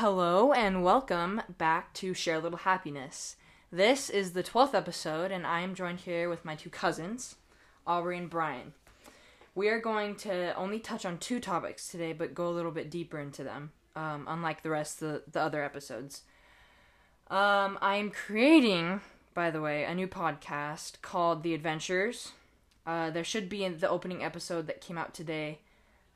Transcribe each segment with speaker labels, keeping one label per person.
Speaker 1: Hello and welcome back to Share a Little Happiness. This is the 12th episode, and I am joined here with my two cousins, Aubrey and Brian. We are going to only touch on two topics today, but go a little bit deeper into them, um, unlike the rest of the, the other episodes. Um, I am creating, by the way, a new podcast called The Adventures. Uh, there should be in the opening episode that came out today.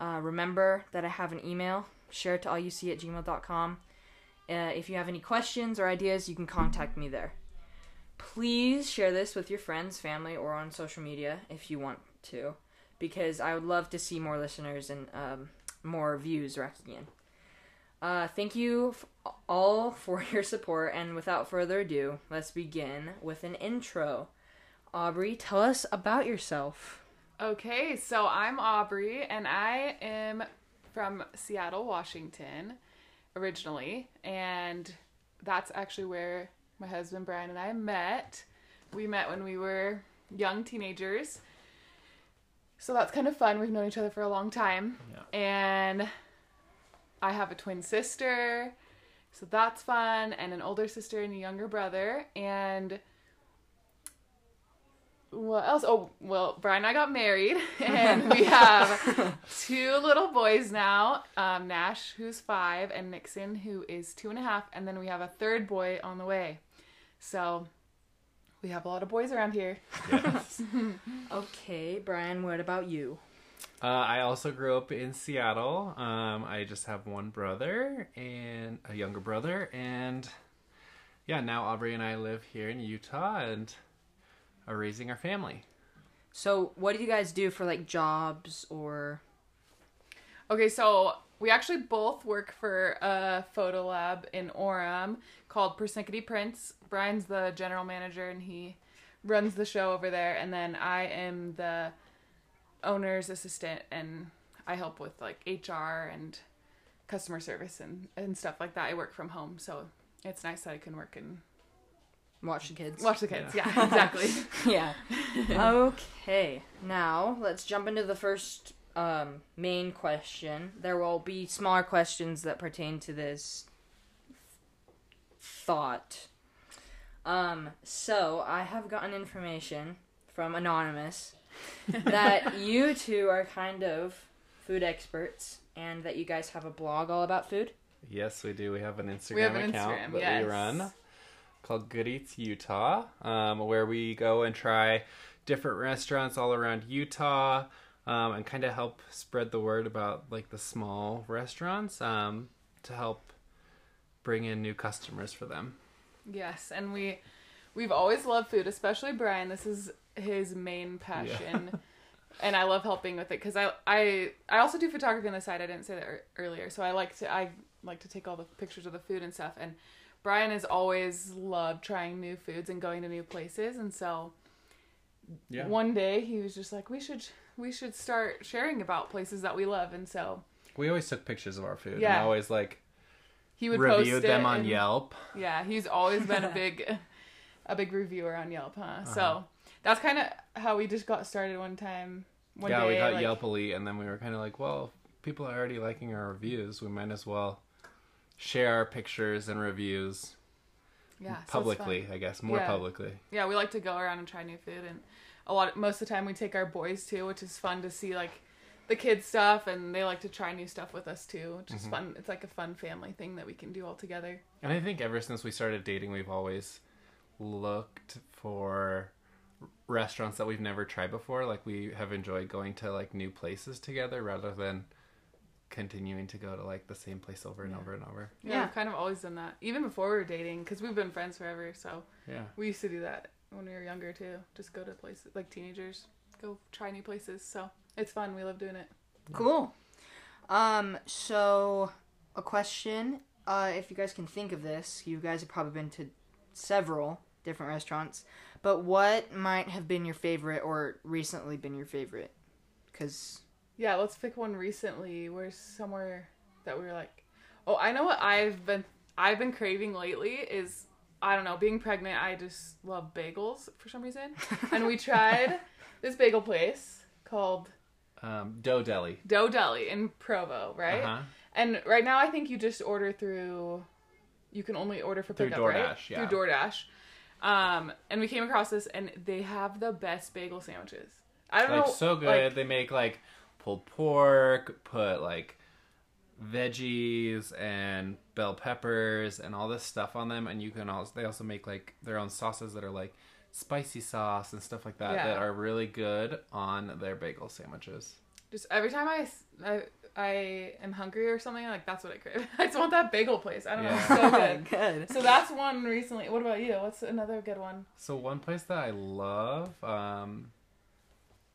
Speaker 1: Uh, remember that I have an email share it to alluc at gmail.com. Uh, if you have any questions or ideas, you can contact me there. Please share this with your friends, family, or on social media if you want to, because I would love to see more listeners and um, more views racking in. Uh, thank you f- all for your support, and without further ado, let's begin with an intro. Aubrey, tell us about yourself.
Speaker 2: Okay, so I'm Aubrey, and I am from Seattle, Washington, originally, and that's actually where my husband Brian and I met. We met when we were young teenagers. So that's kind of fun. We've known each other for a long time.
Speaker 3: Yeah.
Speaker 2: And I have a twin sister. So that's fun and an older sister and a younger brother and what else? Oh, well, Brian and I got married, and we have two little boys now um, Nash, who's five, and Nixon, who is two and a half, and then we have a third boy on the way. So we have a lot of boys around here.
Speaker 3: Yes.
Speaker 1: Okay, Brian, what about you?
Speaker 3: uh, I also grew up in Seattle. Um, I just have one brother and a younger brother, and yeah, now Aubrey and I live here in Utah and are raising our family.
Speaker 1: So, what do you guys do for like jobs or
Speaker 2: Okay, so we actually both work for a photo lab in Orem called Persnickety Prints. Brian's the general manager and he runs the show over there, and then I am the owner's assistant and I help with like HR and customer service and, and stuff like that. I work from home, so it's nice that I can work and
Speaker 1: watch the kids?
Speaker 2: watch the kids.
Speaker 3: Yeah.
Speaker 2: Yeah, exactly.
Speaker 1: yeah. okay. Now let's jump into the first um, main question. There will be smaller questions that pertain to this thought. Um, so I have gotten information from anonymous that you two are kind of food experts and that you guys have a blog all about food.
Speaker 3: Yes, we do. We have an Instagram
Speaker 2: We have an
Speaker 3: account
Speaker 2: Instagram,
Speaker 3: that
Speaker 2: yes.
Speaker 3: we run called Good Eats Utah, um, where we go and try different restaurants all around Utah um, and kind of help spread the word about like the small restaurants um, to help bring in new customers for them.
Speaker 2: Yes, and we we've always loved food, especially Brian. This is his main passion. And I love helping with it cuz I I I also do photography on the side. I didn't say that earlier. So I like to I like to take all the pictures of the food and stuff and Brian has always loved trying new foods and going to new places and so
Speaker 3: Yeah.
Speaker 2: one day he was just like we should we should start sharing about places that we love and so
Speaker 3: We always took pictures of our food
Speaker 2: Yeah.
Speaker 3: and always like
Speaker 2: he would post
Speaker 3: them on
Speaker 2: and-
Speaker 3: Yelp.
Speaker 2: Yeah, he's always been a big, a big reviewer on Yelp, huh? So
Speaker 3: Uh-huh.
Speaker 2: that's kind of how we just got started one time. One
Speaker 3: yeah,
Speaker 2: day,
Speaker 3: we got
Speaker 2: like,
Speaker 3: Yelp Elite, and then we were kind of like, well, people are already liking our reviews. We might as well share our pictures and reviews
Speaker 2: yeah,
Speaker 3: publicly.
Speaker 2: fun.
Speaker 3: I guess more
Speaker 2: Yeah.
Speaker 3: publicly.
Speaker 2: Yeah, we like to go around and try new food, and a lot. most of the time, we take our boys too, which is fun to see like the kids stuff, and they like to try new stuff with us too, which is
Speaker 3: Mhm.
Speaker 2: fun. It's like a fun family thing that we can do all together.
Speaker 3: And I think ever since we started dating, we've always looked for restaurants that we've never tried before. Like we have enjoyed going to like new places together rather than continuing to go to like the same place over and
Speaker 2: Yeah.
Speaker 3: over and over.
Speaker 2: Yeah,
Speaker 1: Yeah.
Speaker 2: we've kind of always done that, even before we were dating, because we've been friends forever. So
Speaker 3: Yeah.
Speaker 2: we used to do that when we were younger too. Just go to places like teenagers, go try new places. So it's fun. We love doing it.
Speaker 1: Cool. Um, so a question, uh, if you guys can think of this, you guys have probably been to several different restaurants, but what might have been your favorite or recently been your favorite? Cuz
Speaker 2: Yeah, let's pick one recently. Where's somewhere that we were like, oh, I know what I've been I've been craving lately is I don't know, being pregnant, I just love bagels for some reason. and we tried this bagel place called
Speaker 3: Um, Dough Deli.
Speaker 2: Dough Deli in Provo, right?
Speaker 3: Uh-huh.
Speaker 2: And right now, I think you just order through. You can only order for
Speaker 3: Through
Speaker 2: pickup, right?
Speaker 3: DoorDash, yeah.
Speaker 2: Through DoorDash. Um, and we came across this, and they have the best bagel sandwiches. I don't
Speaker 3: like
Speaker 2: know,
Speaker 3: so good.
Speaker 2: like-
Speaker 3: they make like pulled pork, put like veggies and bell peppers and all this stuff on them, and you can also they also make like their own sauces that are like spicy sauce and stuff like that
Speaker 2: Yeah.
Speaker 3: that are really good on their bagel sandwiches.
Speaker 2: just every time I, I, I am hungry or something, like that's what I crave. I just want that bagel place. I don't know, it's so good.
Speaker 1: good.
Speaker 2: So that's one recently. What about you? What's another good one?
Speaker 3: So one place that I love, um,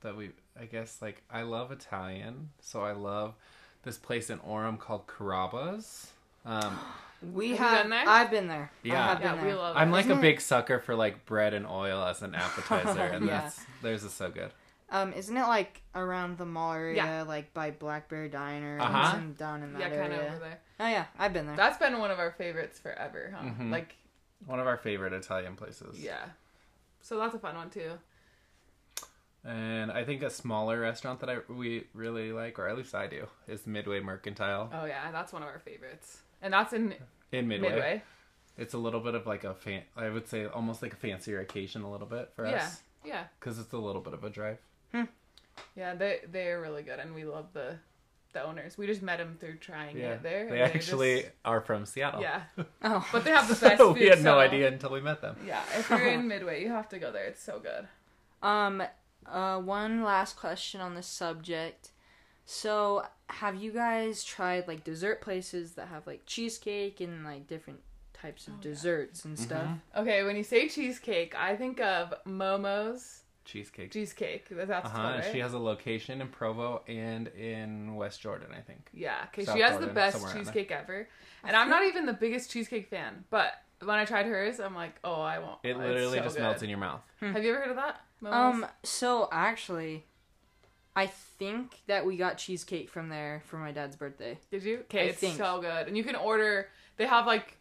Speaker 3: that we I guess like I love Italian, so I love this place in Orem called Carrabba's. Um,
Speaker 1: We
Speaker 2: Have
Speaker 1: have.
Speaker 2: been there?
Speaker 1: I've been there. I
Speaker 3: Yeah.
Speaker 1: have been
Speaker 2: Yeah, we
Speaker 1: there.
Speaker 2: love
Speaker 3: I'm like a
Speaker 1: Isn't it-
Speaker 3: big sucker for like bread and oil as an appetizer, and
Speaker 1: Yeah.
Speaker 3: that's theirs is so good.
Speaker 1: Um, isn't it like around the mall area,
Speaker 2: Yeah.
Speaker 1: like by Black Bear Diner,
Speaker 3: Uh-huh.
Speaker 1: and down in that
Speaker 2: yeah, kind of
Speaker 1: area?
Speaker 2: over there.
Speaker 1: Oh yeah, I've been there.
Speaker 2: That's been one of our favorites forever, huh?
Speaker 3: Mhm.
Speaker 2: Like,
Speaker 3: One of our favorite Italian places.
Speaker 2: yeah. So that's a fun one too.
Speaker 3: And I think a smaller restaurant that I we really like, or at least I do, is Midway Mercantile
Speaker 2: Oh yeah, that's one of our favorites, and that's in
Speaker 3: in Midway.
Speaker 2: Midway.
Speaker 3: It's a little bit of like a fan. I would say almost like a fancier occasion, a little bit for
Speaker 2: Yeah,
Speaker 3: us,
Speaker 2: yeah,
Speaker 3: because it's a little bit of a drive.
Speaker 2: yeah. They they are really good, and we love the the owners. We just met them through trying
Speaker 3: Yeah,
Speaker 2: it there.
Speaker 3: they actually
Speaker 2: just-
Speaker 3: are from Seattle.
Speaker 2: yeah,
Speaker 1: oh,
Speaker 2: but they have the best
Speaker 3: so
Speaker 2: food.
Speaker 3: we had no idea until we met them.
Speaker 2: Yeah, if you're in Midway, you have to go there. It's so good.
Speaker 1: Um, uh, one last question on this subject. So, have you guys tried like dessert places that have like cheesecake and like different types of
Speaker 2: Oh, yeah.
Speaker 1: desserts and stuff?
Speaker 3: Mhm.
Speaker 2: Okay, when you say cheesecake, I think of Momo's
Speaker 3: Cheesecake.
Speaker 2: cheesecake. That's
Speaker 3: Uh
Speaker 2: uh
Speaker 3: huh.
Speaker 2: right?
Speaker 3: She has a location in Provo and in West Jordan, I think.
Speaker 2: Yeah, because she has
Speaker 3: Jordan,
Speaker 2: the best
Speaker 3: somewhere around there.
Speaker 2: cheesecake ever. And I'm not even the biggest cheesecake fan, but when I tried hers, I'm like, oh, I won't.
Speaker 3: It literally
Speaker 2: so
Speaker 3: just
Speaker 2: good.
Speaker 3: melts in your mouth.
Speaker 2: Have you ever heard of that? Momo's?
Speaker 1: Um, so actually, I think that we got cheesecake from there for my dad's birthday.
Speaker 2: Did you? Okay,
Speaker 1: I
Speaker 2: it's
Speaker 1: think.
Speaker 2: so good, and you can order. They have like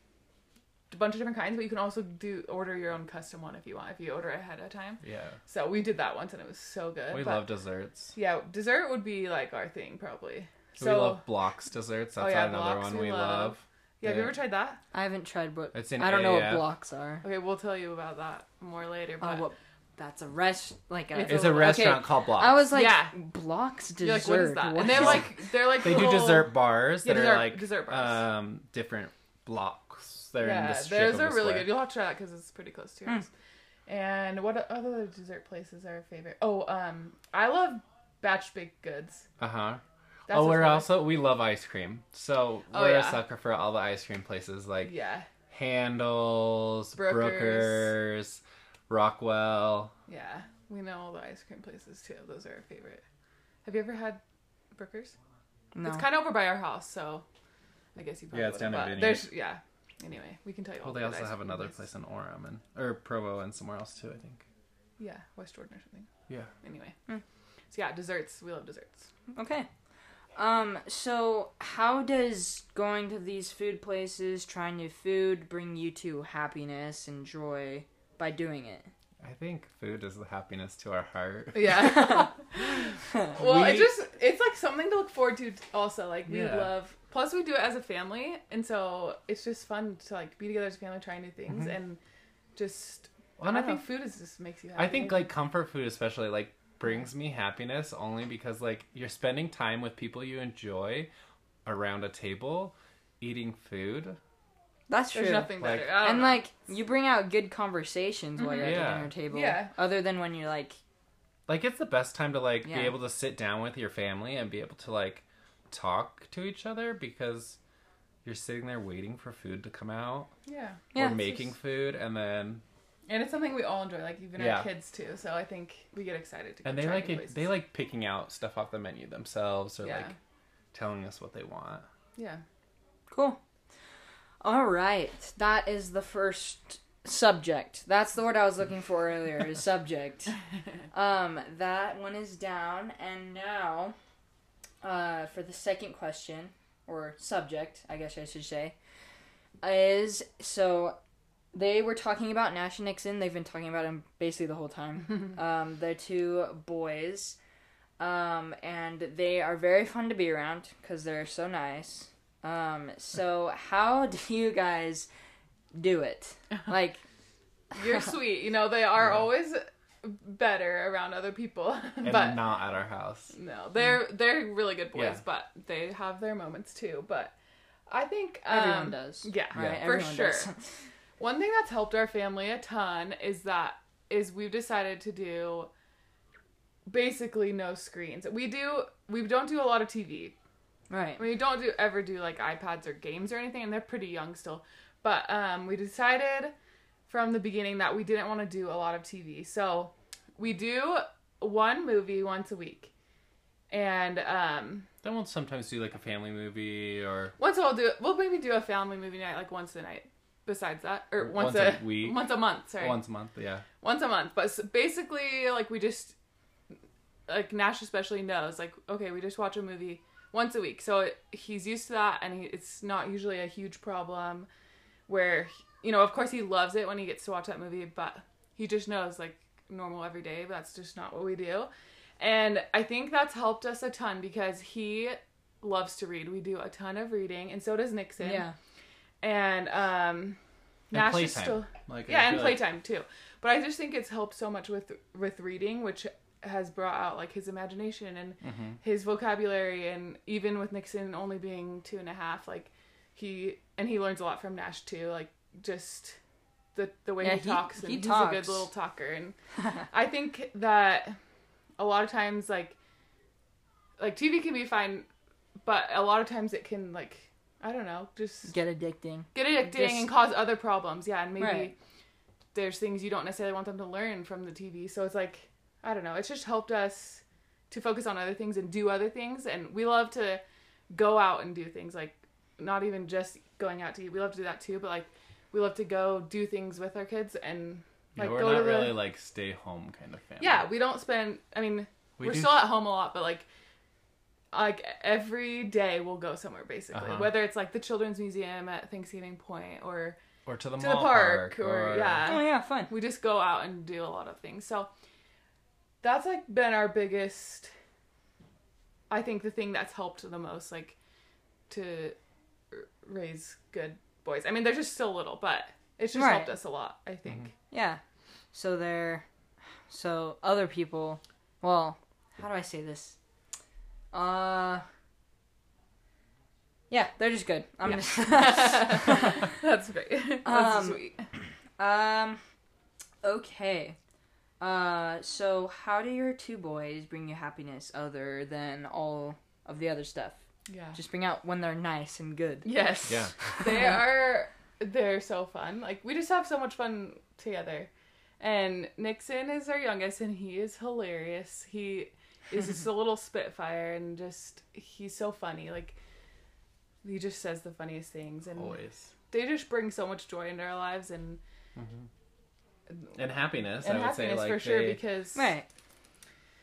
Speaker 2: a bunch of different kinds, but you can also do order your own custom one if you want. If you order ahead of time.
Speaker 3: Yeah.
Speaker 2: So we did that once, and it was so good.
Speaker 3: We
Speaker 2: but-
Speaker 3: love desserts.
Speaker 2: Yeah, dessert would be like our thing probably.
Speaker 3: we love Blocks desserts. That's
Speaker 2: Oh, yeah,
Speaker 3: another
Speaker 2: Block's
Speaker 3: one
Speaker 2: we
Speaker 3: we
Speaker 2: love.
Speaker 3: love.
Speaker 2: Yeah, have you ever tried that?
Speaker 1: I haven't tried what
Speaker 3: It's in
Speaker 1: I don't know what
Speaker 3: AAF.
Speaker 1: blocks are.
Speaker 2: Okay, we'll tell you about that more later.
Speaker 1: Oh,
Speaker 2: But
Speaker 1: what? That's a rest like a.
Speaker 2: It's
Speaker 3: It's
Speaker 2: a
Speaker 3: a restaurant
Speaker 1: okay.
Speaker 3: called Blocks.
Speaker 1: I was like,
Speaker 2: Yeah.
Speaker 1: blocks dessert.
Speaker 2: you're like, what is that?
Speaker 1: What
Speaker 2: and they're like, they're like
Speaker 3: they do
Speaker 2: little-
Speaker 3: dessert bars
Speaker 2: Yeah,
Speaker 3: that
Speaker 2: dessert-
Speaker 3: are like
Speaker 2: dessert bars.
Speaker 3: um different blocks. They're in
Speaker 2: yeah,
Speaker 3: the strip
Speaker 2: those
Speaker 3: of
Speaker 2: are
Speaker 3: a
Speaker 2: really
Speaker 3: square.
Speaker 2: good. You'll have to try that because it's pretty close to yours. And what other dessert places are your favorite? Oh, um, I love batch baked goods.
Speaker 3: Uh huh.
Speaker 2: That's
Speaker 3: Oh, we're
Speaker 2: fun.
Speaker 3: also we love ice cream, so
Speaker 2: Oh,
Speaker 3: we're
Speaker 2: yeah.
Speaker 3: a sucker for all the ice cream places like
Speaker 2: yeah,
Speaker 3: Handel's,
Speaker 2: Brooker's.
Speaker 3: Brooker's, Rockwell.
Speaker 2: yeah. We know all the ice cream places too. Those are our favorite. Have you ever had Brooker's?
Speaker 1: No.
Speaker 2: It's kind of over by our house, so I guess you probably
Speaker 3: Yeah, it's down in
Speaker 2: but
Speaker 3: Vineyard.
Speaker 2: There's yeah. Anyway, we can tell you.
Speaker 3: Well, they also have another
Speaker 2: places.
Speaker 3: place in Orem and or Provo and somewhere else too. I think.
Speaker 2: Yeah, West Jordan or something.
Speaker 3: Yeah.
Speaker 2: Anyway,
Speaker 1: Hmm.
Speaker 2: so yeah, desserts. We love desserts.
Speaker 1: Okay. Um, so how does going to these food places, trying new food, bring you to happiness and joy by doing it?
Speaker 3: I think food is the happiness to our heart.
Speaker 2: Yeah. well,
Speaker 3: We-
Speaker 2: it just it's like something to look forward to. Also, like we
Speaker 3: Yeah.
Speaker 2: love. Plus, we do it as a family, and so it's just fun to like be together as a family, try new things,
Speaker 3: Mhm.
Speaker 2: and just.
Speaker 3: Well,
Speaker 2: and I think food is just makes you happy.
Speaker 3: I think like comfort food especially like brings me happiness only because like you're spending time with people you enjoy around a table eating food.
Speaker 1: That's true.
Speaker 2: there's nothing
Speaker 3: Like-
Speaker 2: better.
Speaker 1: And
Speaker 2: know.
Speaker 1: like you bring out good conversations while you're at mm-hmm.
Speaker 3: Yeah.
Speaker 1: the dinner table.
Speaker 2: Yeah.
Speaker 1: Other than when you're like,
Speaker 3: Like it's the best time to like
Speaker 1: Yeah.
Speaker 3: be able to sit down with your family and be able to like talk to each other because you're sitting there waiting for food to come out
Speaker 2: yeah,
Speaker 1: Yeah,
Speaker 3: or
Speaker 1: it's
Speaker 3: making
Speaker 2: just-
Speaker 3: food and then
Speaker 2: and it's something we all enjoy, like even
Speaker 3: Yeah.
Speaker 2: our kids too. So I think we get excited to. Go
Speaker 3: and they
Speaker 2: try
Speaker 3: like
Speaker 2: new
Speaker 3: it
Speaker 2: places.
Speaker 3: they like picking out stuff off the menu themselves or
Speaker 2: Yeah.
Speaker 3: like telling us what they want.
Speaker 2: Yeah.
Speaker 1: cool. All right, that is the first subject. That's the word I was looking for earlier. Is subject. Um, that one is down, and now, uh, for the second question or subject, I guess I should say, is so they were talking about Nash and Nixon. They've been talking about him basically the whole time. um, they're two boys, um, and they are very fun to be around because they're so nice. Um, so how do you guys do it? Like,
Speaker 2: You're sweet. You know, they are
Speaker 3: Yeah.
Speaker 2: always better around other people.
Speaker 3: And
Speaker 2: but
Speaker 3: not at our house.
Speaker 2: no, they're they're really good boys,
Speaker 3: Yeah.
Speaker 2: but they have their moments too. But I think um,
Speaker 1: everyone does.
Speaker 2: Yeah,
Speaker 1: Right?
Speaker 2: for
Speaker 1: Everyone
Speaker 2: sure.
Speaker 1: Does.
Speaker 2: One thing that's helped our family a ton is that is we've decided to do basically no screens. We do we don't do a lot of TV.
Speaker 1: right.
Speaker 2: We don't do ever do like iPads or games or anything, and they're pretty young still. But um, we decided from the beginning that we didn't want to do a lot of TV. So we do one movie once a week, and um,
Speaker 3: Then we'll sometimes do like a family movie or
Speaker 2: once we'll do we'll maybe do a family movie night like once a night. Besides that, or once,
Speaker 3: Once
Speaker 2: a,
Speaker 3: a week.
Speaker 2: once a month. Sorry,
Speaker 3: once a month. Yeah.
Speaker 2: once a month. But basically, like we just like Nash especially knows like okay, we just watch a movie once a week, so it, he's used to that, and he, it's not usually a huge problem. Where you know, of course, he loves it when he gets to watch that movie, but he just knows like normal every day. That's just not what we do, and I think that's helped us a ton because he loves to read. We do a ton of reading, and so does Nixon.
Speaker 1: Yeah.
Speaker 2: And um,
Speaker 3: And
Speaker 2: Nash is still
Speaker 3: Like
Speaker 2: yeah, and
Speaker 3: feel like-
Speaker 2: playtime too. But I just think it's helped so much with with reading, which has brought out like his imagination and
Speaker 3: Mhm.
Speaker 2: his vocabulary, and even with Nixon only being two and a half, like he and he learns a lot from Nash too, like just the the way
Speaker 1: Yeah,
Speaker 2: he,
Speaker 1: he-
Speaker 2: talks, and
Speaker 1: he
Speaker 2: he's a good little talker, and I think that a lot of times like like TV can be fine, but a lot of times it can like I don't know, just
Speaker 1: Get addicting.
Speaker 2: get addicting
Speaker 1: Just-
Speaker 2: and cause other problems. Yeah, and maybe
Speaker 1: Right.
Speaker 2: there's things you don't necessarily want them to learn from the TV. So it's like I don't know. It's just helped us to focus on other things and do other things. And we love to go out and do things like not even just going out to eat. We love to do that too, but like we love to go do things with our kids and
Speaker 3: Yeah,
Speaker 2: like
Speaker 3: we're
Speaker 2: go
Speaker 3: not
Speaker 2: to the
Speaker 3: really like stay home kind of family.
Speaker 2: yeah. We don't spend. I mean,
Speaker 3: We
Speaker 2: we are
Speaker 3: do-
Speaker 2: still at home a lot, but like like every day we'll go somewhere basically
Speaker 3: Uh-huh.
Speaker 2: whether it's like the children's museum at thanksgiving point or
Speaker 3: or to the
Speaker 2: to the
Speaker 3: mall
Speaker 2: park, or,
Speaker 1: Oh
Speaker 2: yeah
Speaker 1: yeah, fun.
Speaker 2: we just go out and do a lot of things so that's like been our biggest i think the thing that's helped the most like to r- raise good boys i mean they're just still little but it's just
Speaker 1: Right.
Speaker 2: helped us a lot i think
Speaker 3: Mm-hmm.
Speaker 1: Yeah. So they're so other people. Well, how do I say this? Uh. Yeah, they're just good. I'm
Speaker 2: Yeah.
Speaker 1: just.
Speaker 2: that's great that's
Speaker 1: Um,
Speaker 2: sweet
Speaker 1: um. Okay. Uh. So, how do your two boys bring you happiness other than all of the other stuff?
Speaker 2: yeah
Speaker 1: Just bring out when they're nice and good.
Speaker 2: yes
Speaker 3: Yeah.
Speaker 2: they are they're so fun like we just have so much fun together and nixon is our youngest and he is hilarious he is just a little spitfire and just he's so funny like he just says the funniest things and
Speaker 3: Always.
Speaker 2: they just bring so much joy into our lives and mm-hmm.
Speaker 3: And happiness,
Speaker 2: and
Speaker 3: I would say
Speaker 2: happiness
Speaker 3: like
Speaker 2: for sure
Speaker 3: they,
Speaker 2: because
Speaker 1: Right.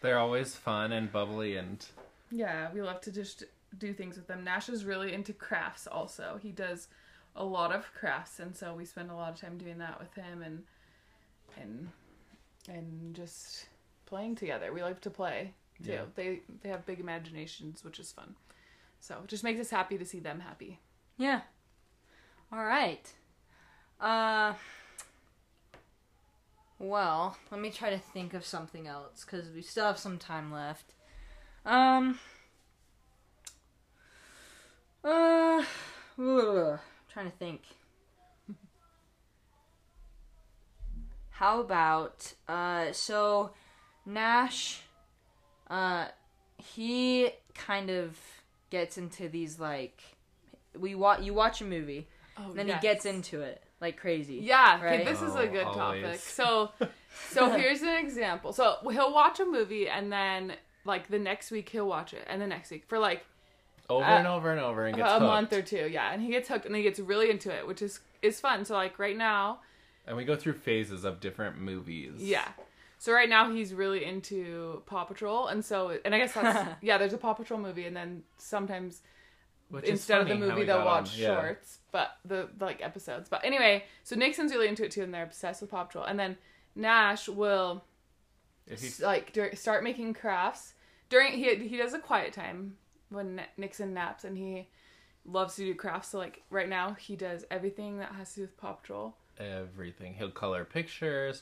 Speaker 3: they're always fun and bubbly and
Speaker 2: Yeah, we love to just do things with them. Nash is really into crafts also. He does a lot of crafts and so we spend a lot of time doing that with him and and and just playing together. We like to play too.
Speaker 3: Yeah.
Speaker 2: They they have big imaginations, which is fun. So it just makes us happy to see them happy.
Speaker 1: Yeah. All right. Uh. Well, let me try to think of something else because we still have some time left. Um. Uh. ugh, trying to think. How about uh? So, Nash. Uh, he kind of gets into these like we watch you watch a movie
Speaker 2: Oh,
Speaker 1: then he gets into it like crazy
Speaker 2: Yeah, okay,
Speaker 1: Right?
Speaker 2: this is a good
Speaker 3: always.
Speaker 2: topic. So, so here's an example. So he'll watch a movie and then like the next week he'll watch it and the next week for like
Speaker 3: over
Speaker 2: Uh,
Speaker 3: and over and over and gets
Speaker 2: a
Speaker 3: hooked.
Speaker 2: month or two. Yeah, and he gets hooked and he gets really into it, which is is fun. So like right now,
Speaker 3: And we go through phases of different movies.
Speaker 2: yeah. So right now he's really into Paw Patrol, and so and I guess that's yeah. There's a Paw Patrol movie, and then sometimes
Speaker 3: Which
Speaker 2: instead of the movie they'll watch
Speaker 3: yeah.
Speaker 2: shorts, but the, the like episodes. But anyway, so Nixon's really into it too, and they're obsessed with Paw Patrol. And then Nash will
Speaker 3: he
Speaker 2: like dur- start making crafts during he he does a quiet time when Nixon naps, and he loves to do crafts. So like right now, he does everything that has to do with Paw Patrol.
Speaker 3: everything. He'll color pictures.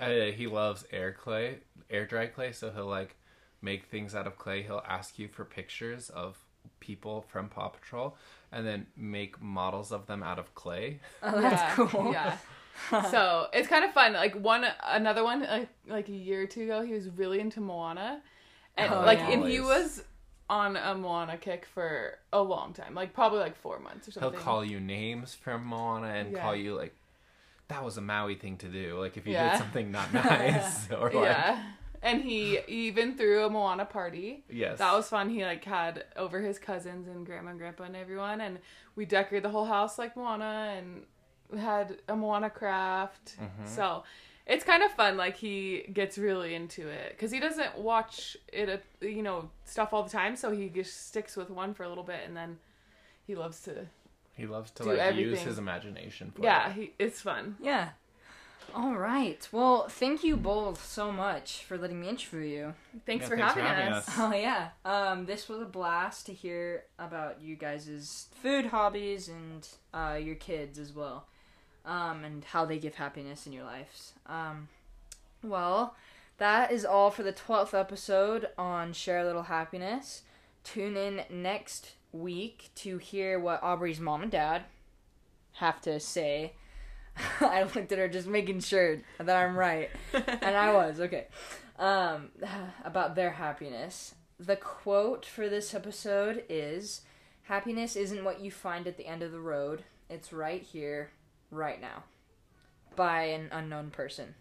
Speaker 3: Uh, he loves air clay, air dry clay. So he'll like make things out of clay. He'll ask you for pictures of people from Paw Patrol, and then make models of them out of clay.
Speaker 1: Oh, that's
Speaker 2: yeah,
Speaker 1: cool.
Speaker 2: Yeah. so it's kind of fun. Like one, another one, like, like a year or two ago, he was really into Moana, and
Speaker 1: Oh,
Speaker 2: like,
Speaker 1: yeah.
Speaker 2: and he was on a Moana kick for a long time, like probably like four months or
Speaker 3: He'll call you names from Moana and
Speaker 2: Yeah.
Speaker 3: call you like that was a Maui thing to do. Like if you
Speaker 2: Yeah.
Speaker 3: did something not nice or like
Speaker 2: yeah, and he even threw a Moana party.
Speaker 3: yes,
Speaker 2: That was fun. He like had over his cousins and grandma and grandpa and everyone, and we decorated the whole house like Moana, and had a Moana craft.
Speaker 3: Mhm.
Speaker 2: So it's kind of fun. Like he gets really into it because he doesn't watch it, uh, you know, stuff all the time. So he just sticks with one for a little bit, and then he loves to.
Speaker 3: He loves to
Speaker 2: do
Speaker 3: like use his imagination. For
Speaker 2: Yeah,
Speaker 3: it.
Speaker 2: he, it's fun.
Speaker 1: Yeah. All right. Well, thank you both so much for letting me interview you.
Speaker 2: Thanks,
Speaker 3: Yeah,
Speaker 2: for,
Speaker 3: thanks for
Speaker 2: having
Speaker 3: having
Speaker 2: us.
Speaker 3: us.
Speaker 1: Oh yeah. Um, this was a blast to hear about you guys' food hobbies and uh, your kids as well, um, and how they give happiness in your lives. Um, well, that is all for the twelfth episode on Share a Little Happiness. Tune in next week to hear what Aubrey's mom and dad have to say. I looked at her just making sure that I'm right and I was okay. Um, about their happiness. The quote for this episode is Happiness isn't what you find at the end of the road, it's right here, right now. By an unknown person.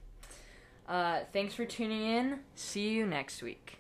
Speaker 1: Uh, thanks for tuning in. See you next week.